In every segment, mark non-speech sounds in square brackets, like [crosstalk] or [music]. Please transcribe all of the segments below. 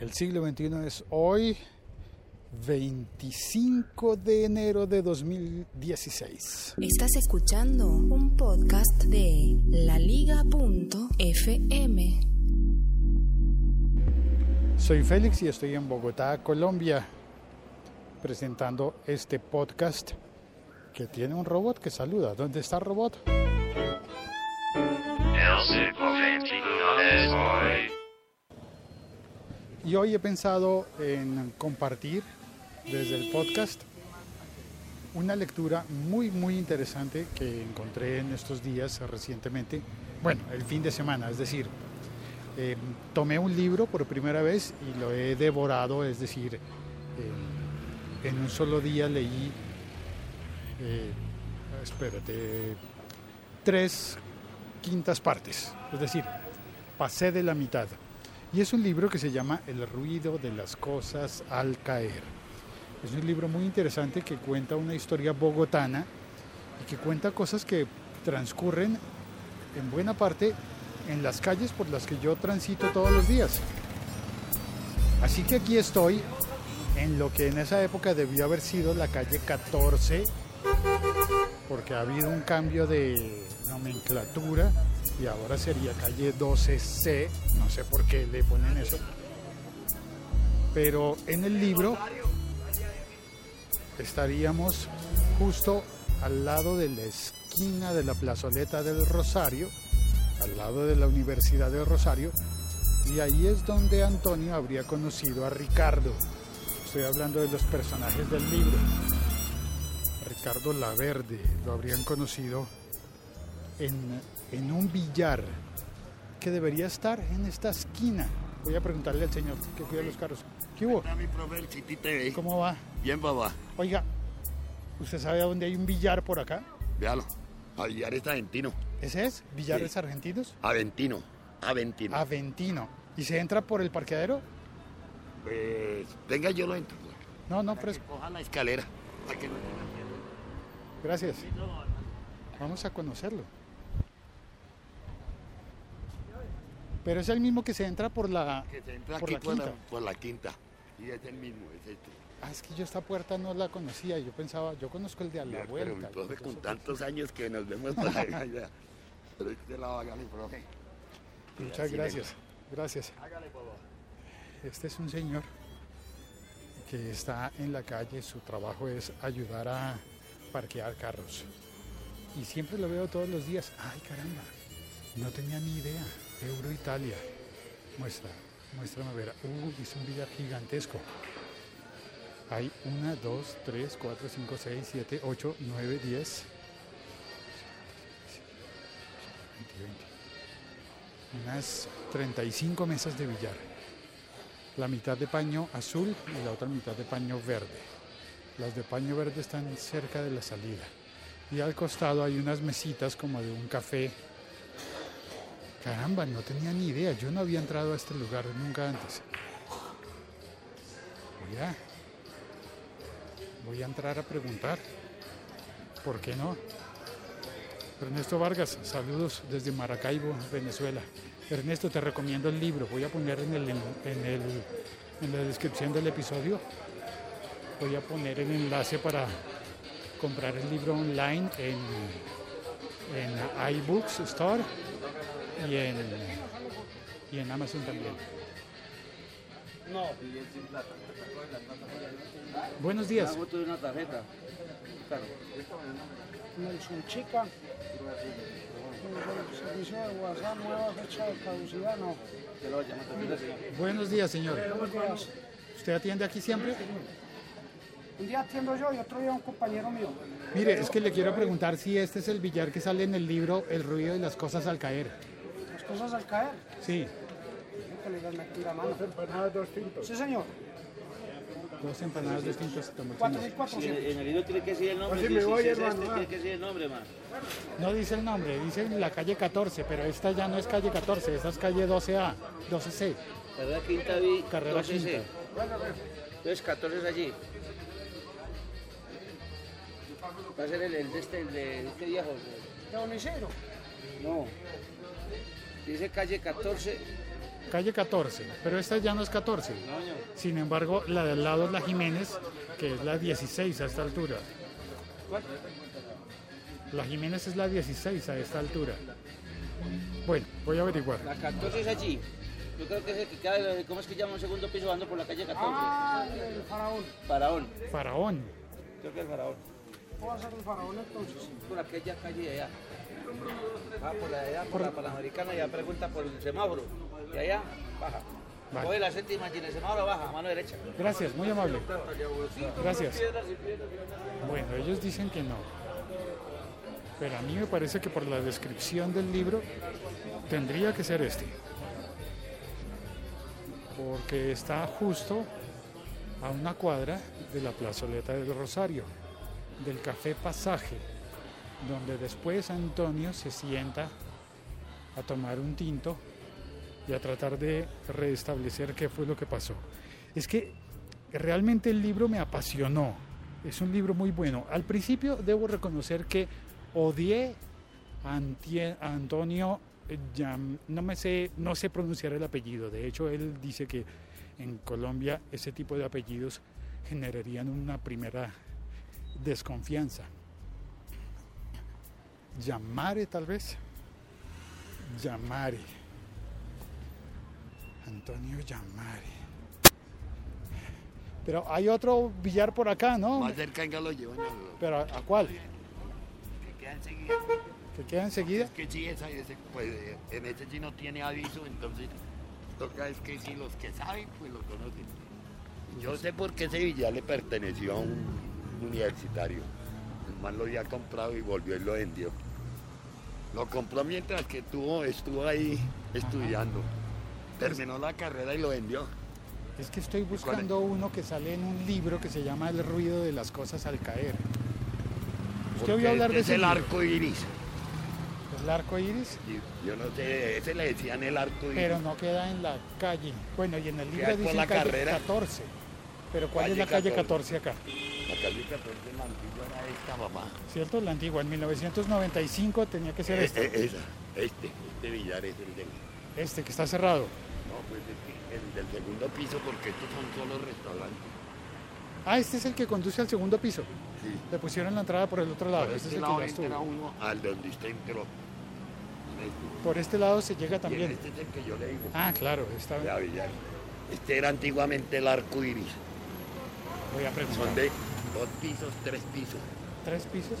El siglo XXI es hoy, 25 de enero de 2016. Estás escuchando un podcast de laliga.fm. Soy Félix y estoy en Bogotá, Colombia, presentando este podcast que tiene un robot que saluda. ¿Dónde está el robot? Y hoy he pensado en compartir desde el podcast una lectura muy muy interesante que encontré en estos días recientemente, bueno, el fin de semana, es decir, eh, tomé un libro por primera vez y lo he devorado, es decir, eh, en un solo día leí, eh, espérate, tres quintas partes, es decir, pasé de la mitad. Y es un libro que se llama El ruido de las cosas al caer. Es un libro muy interesante que cuenta una historia bogotana y que cuenta cosas que transcurren en buena parte en las calles por las que yo transito todos los días. Así que aquí estoy en lo que en esa época debió haber sido la calle 14, porque ha habido un cambio de nomenclatura y ahora sería calle 12C, no sé por qué le ponen eso. Pero en el libro estaríamos justo al lado de la esquina de la plazoleta del Rosario, al lado de la Universidad del Rosario, y ahí es donde Antonio habría conocido a Ricardo. Estoy hablando de los personajes del libro. Ricardo Laverde lo habrían conocido en, en un billar que debería estar en esta esquina. Voy a preguntarle al señor que cuida los carros. ¿Qué hubo? ¿Cómo va? Bien, papá. Oiga, ¿usted sabe dónde hay un billar por acá? Véalo. Avillar es argentino. ¿Ese es? ¿Billares Sí. argentinos? Aventino. Aventino. Aventino. ¿Y se entra por el parqueadero? Pues, venga, yo lo entro. pues. No, no, pero coja la escalera. Para que no gracias. Vamos a conocerlo. Pero es el mismo que se entra por la... que se entra Por aquí la por la, quinta. por la quinta. Y es el mismo, es este. Ah, es que yo esta puerta no la conocía. Yo pensaba, yo conozco el de a la Pero vuelta. profe yo con tantos años que nos vemos por [laughs] ya. Pero este la haga mi profe. Muchas gracias. Gracias. Hágale, papá. Este es un señor que está en la calle, su trabajo es ayudar a parquear carros. Y siempre lo veo todos los días. Ay, caramba, no tenía ni idea. Euro Italia. Muestra, muéstrame a ver. Uh, es un billar gigantesco. Hay una, dos, tres, cuatro, cinco, seis, siete, ocho, nueve, diez. 20, 20. Unas 35 mesas de billar la mitad de paño azul y la otra mitad de paño verde. Las de paño verde están cerca de la salida. Y al costado hay unas mesitas como de un café. Caramba, no tenía ni idea. Yo no había entrado a este lugar nunca antes. Voy a, voy a entrar a preguntar. ¿Por qué no? Ernesto Vargas, saludos desde Maracaibo, Venezuela. Ernesto, te recomiendo el libro. Voy a poner en, el, en, el, en la descripción del episodio, voy a poner el enlace para comprar el libro online en, en iBooks Store y en, y en Amazon también. Buenos días. foto de una tarjeta. Claro. Nelson Chica. Servicio de WhatsApp, nueva fecha de caducidad, no. Buenos días, señor. Buenos días. ¿Usted atiende aquí siempre? Un día atiendo yo y otro día un compañero mío. Mire, es que le quiero preguntar si este es el billar que sale en el libro El ruido de las cosas al caer. Cosas al caer. Sí, Que le aquí la mano. Sí, señor. dos empanadas distintas. tomates. 4.400. En el libro tiene que decir el nombre. si, si- si es este, tiene que decir el nombre, man. No dice el nombre, dice la calle 14, pero esta ya no es calle 14, esta es calle 12A, 12C. Carrera Quinta vi Carrera 12C. Quinta. Entonces 14 es allí. Va a ser el, el de este, el de este viejo. De Don Isidro. No. Dice calle 14 calle 14, pero esta ya no es 14. Sin embargo, la del lado es la Jiménez, que es la 16 a esta altura. La Jiménez es la 16 a esta altura. Bueno, voy a averiguar. La 14 es allí. Yo creo que es el que queda, ¿cómo es que llama un segundo piso ando por la calle 14? Ah, el faraón. Faraón. Faraón. Creo que es Faraón. ¿Cómo va a ser el faraón entonces? Por aquella calle de allá. Va por la de allá, por la Panamericana, ya pregunta por el semáforo. Y allá, baja. Vale. Coge la séptima y en el semáforo baja, mano derecha. Gracias, muy amable. Gracias. Bueno, ellos dicen que no. Pero a mí me parece que por la descripción del libro tendría que ser este. Porque está justo a una cuadra de la plazoleta del Rosario, del Café Pasaje, donde después Antonio se sienta a tomar un tinto y a tratar de restablecer qué fue lo que pasó. Es que realmente el libro me apasionó. Es un libro muy bueno. Al principio debo reconocer que odié a Antonio eh, no me sé no sé pronunciar el apellido. De hecho, él dice que en Colombia ese tipo de apellidos generarían una primera desconfianza. Llamare tal vez. Llamare. Antonio Llamare. Pero hay otro billar por acá, ¿no? Más cerca venga lo llevan. Pero ¿a cuál? Que queda enseguida. ¿Que queda enseguida? Es que sí, esa, ese, pues, en ese sí no tiene aviso, entonces toca es que si los que saben, pues lo conocen. Yo sé por qué ese billar le perteneció a un universitario. El man lo había comprado y volvió y lo vendió. Lo compró mientras que tuvo, estuvo ahí estudiando. Terminó la carrera y lo vendió. Es que estoy buscando uno que sale en un libro que se llama El ruido de las cosas al caer. Usted oyó hablar de este ese es el arco iris. El arco iris, Yo no sé, ese le decían el arco iris. pero no queda en la calle. Bueno, y en el libro dice la calle carrera. 14. Pero ¿cuál es la calle 14? 14 acá? Calle 14 la antigua era esta mamá. ¿Cierto? La antigua, en 1995 tenía que ser Eh, este. eh, esa, este, este billar es el del. Este que está cerrado. No, pues es que el del segundo piso porque estos son solo restaurantes. Ah, este es el que conduce al segundo piso. Sí. Le pusieron la entrada por el otro lado. Por Este es este el que lado ya entra uno al de donde usted entró. Este. Por este lado se llega también. este es el que yo le digo. Ah, claro, está billar. Este era antiguamente el arco iris. Voy a preguntar. Son de dos pisos, tres pisos. ¿Tres pisos?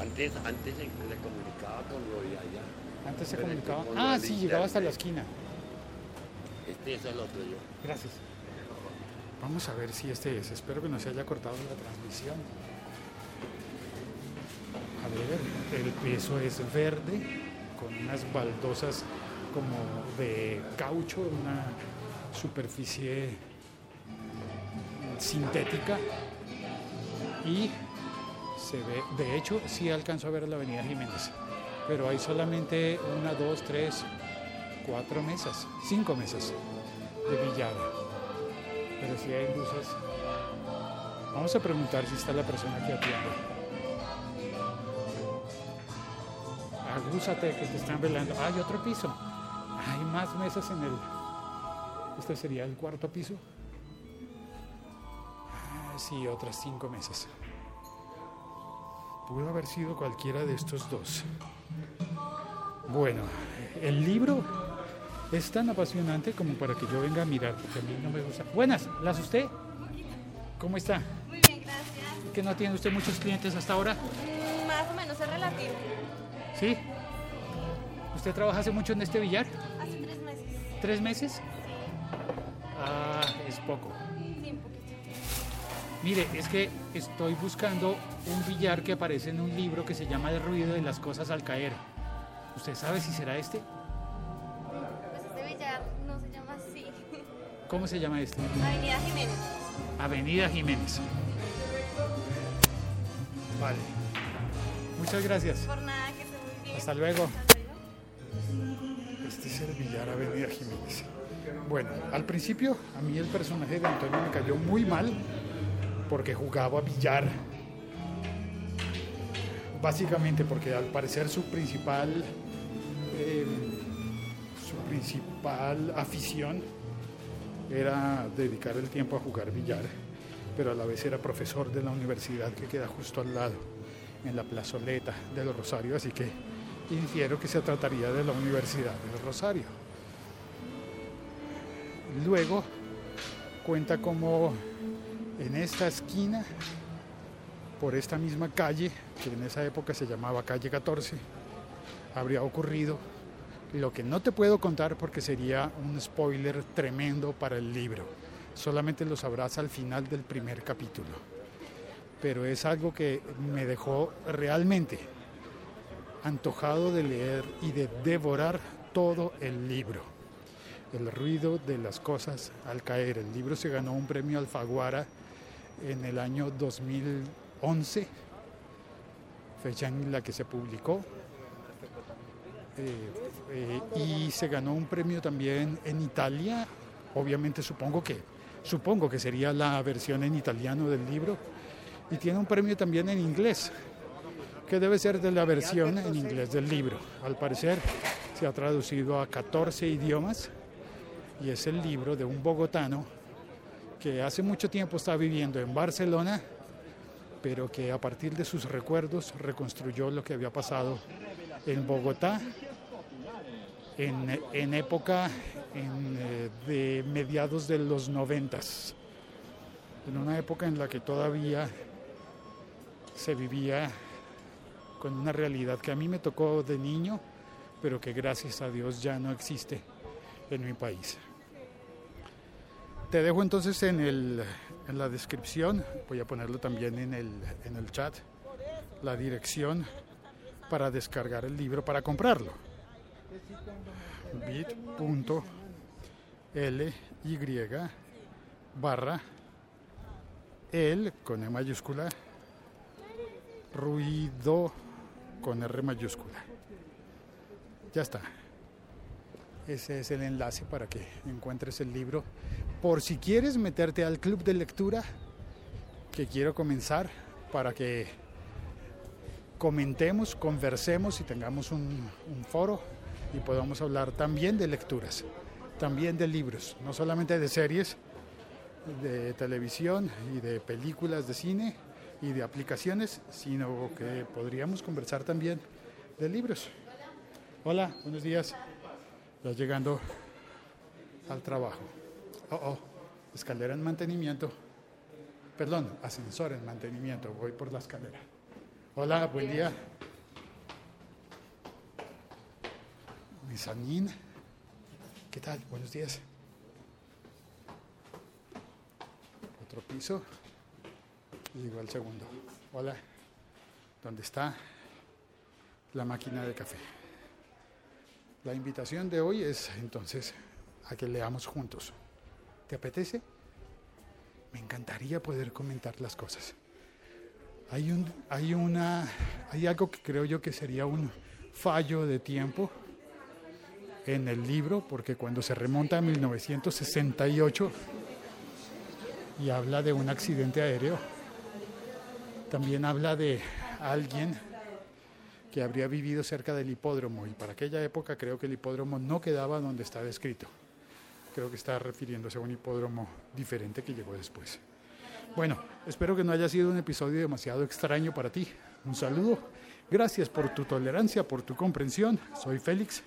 Antes, antes se, se comunicaba con lo de allá. Antes se Pero comunicaba. con lo Ah, sí, llegaba hasta la esquina. Este es el otro yo. Gracias. Vamos a ver si este es. Espero que no se haya cortado la transmisión. A ver, el piso es verde con unas baldosas como de caucho, una superficie sintética y se ve, de hecho sí alcanzo a ver la avenida Jiménez, pero hay solamente una, dos, tres, cuatro mesas, cinco mesas de billar. Pero si hay luces. Vamos a preguntar si está la persona que atiende. Agúzate que te están velando. Hay otro piso. Hay más mesas en el. Este sería el cuarto piso. Sí, otras cinco mesas. Pudo haber sido cualquiera de estos dos. Bueno, el libro es tan apasionante como para que yo venga a mirar, porque a mí no me gusta. Buenas, ¿la asusté? ¿Cómo está? Muy bien, gracias. ¿Que no tiene usted muchos clientes hasta ahora? Mm, Más o menos es relativo. ¿Sí? ¿Usted trabaja hace mucho en este billar? Hace tres meses. ¿Tres meses? Ah, es poco. Sí, un poquito. Mire, es que estoy buscando un billar que aparece en un libro que se llama El ruido de las cosas al caer. ¿Usted sabe si será este? Pues este billar no se llama así. ¿Cómo se llama este? Avenida Jiménez. Avenida Jiménez. Vale. Muchas gracias. Por nada, que esté muy bien. Hasta luego. Este es el billar Avenida Jiménez. Bueno, al principio a mí el personaje de Antonio me cayó muy mal porque jugaba billar. Básicamente porque al parecer su principal eh, su principal afición era dedicar el tiempo a jugar billar, pero a la vez era profesor de la universidad que queda justo al lado, en la plazoleta del Rosario, así que infiero que se trataría de la Universidad del Rosario. Luego cuenta como en esta esquina, por esta misma calle, que en esa época se llamaba calle 14, habría ocurrido lo que no te puedo contar porque sería un spoiler tremendo para el libro. Solamente lo sabrás al final del primer capítulo. Pero es algo que me dejó realmente antojado de leer y de devorar todo el libro. El ruido de las cosas al caer. El libro se ganó un premio Alfaguara en el año 2011, fecha en la que se publicó. Eh, eh, y se ganó un premio también en Italia. Obviamente supongo que supongo que sería la versión en italiano del libro. Y tiene un premio también en inglés, que debe ser de la versión en inglés del libro. Al parecer se ha traducido a 14 idiomas y es el libro de un bogotano que hace mucho tiempo está viviendo en Barcelona, pero que a partir de sus recuerdos reconstruyó lo que había pasado en Bogotá en, época eh, de mediados de los noventas, en una época en la que todavía se vivía con una realidad que a mí me tocó de niño, pero que gracias a Dios ya no existe en mi país. Te dejo entonces en, el, en la descripción, voy a ponerlo también en el, en el chat, la dirección para descargar el libro, para comprarlo. bit.ly barra el con E mayúscula, ruido con R mayúscula. Ya está. Ese es el enlace para que encuentres el libro. Por si quieres meterte al club de lectura que quiero comenzar para que comentemos, conversemos y tengamos un, foro y podamos hablar también de lecturas, también de libros, no solamente de series, de televisión y de películas de cine y de aplicaciones, sino que podríamos conversar también de libros. Hola, buenos días. Ya llegando al trabajo. Oh, oh, escalera en mantenimiento. Perdón, ascensor en mantenimiento. Voy por la escalera. Hola, buen día. Misanín. ¿Qué tal? Buenos días. Otro piso. Y al segundo. Hola. ¿Dónde está la máquina de café? La invitación de hoy es entonces a que leamos juntos. ¿Te apetece? Me encantaría poder comentar las cosas. Hay, un, hay, una, hay algo que creo yo que sería un fallo de tiempo en el libro, porque cuando se remonta a 1968 y habla de un accidente aéreo, también habla de alguien que habría vivido cerca del hipódromo y para aquella época creo que el hipódromo no quedaba donde está descrito. Creo que está refiriéndose a un hipódromo diferente que llegó después. Bueno, espero que no haya sido un episodio demasiado extraño para ti. Un saludo. Gracias por tu tolerancia, por tu comprensión. Soy Félix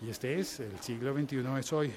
y este es El siglo XXI es hoy.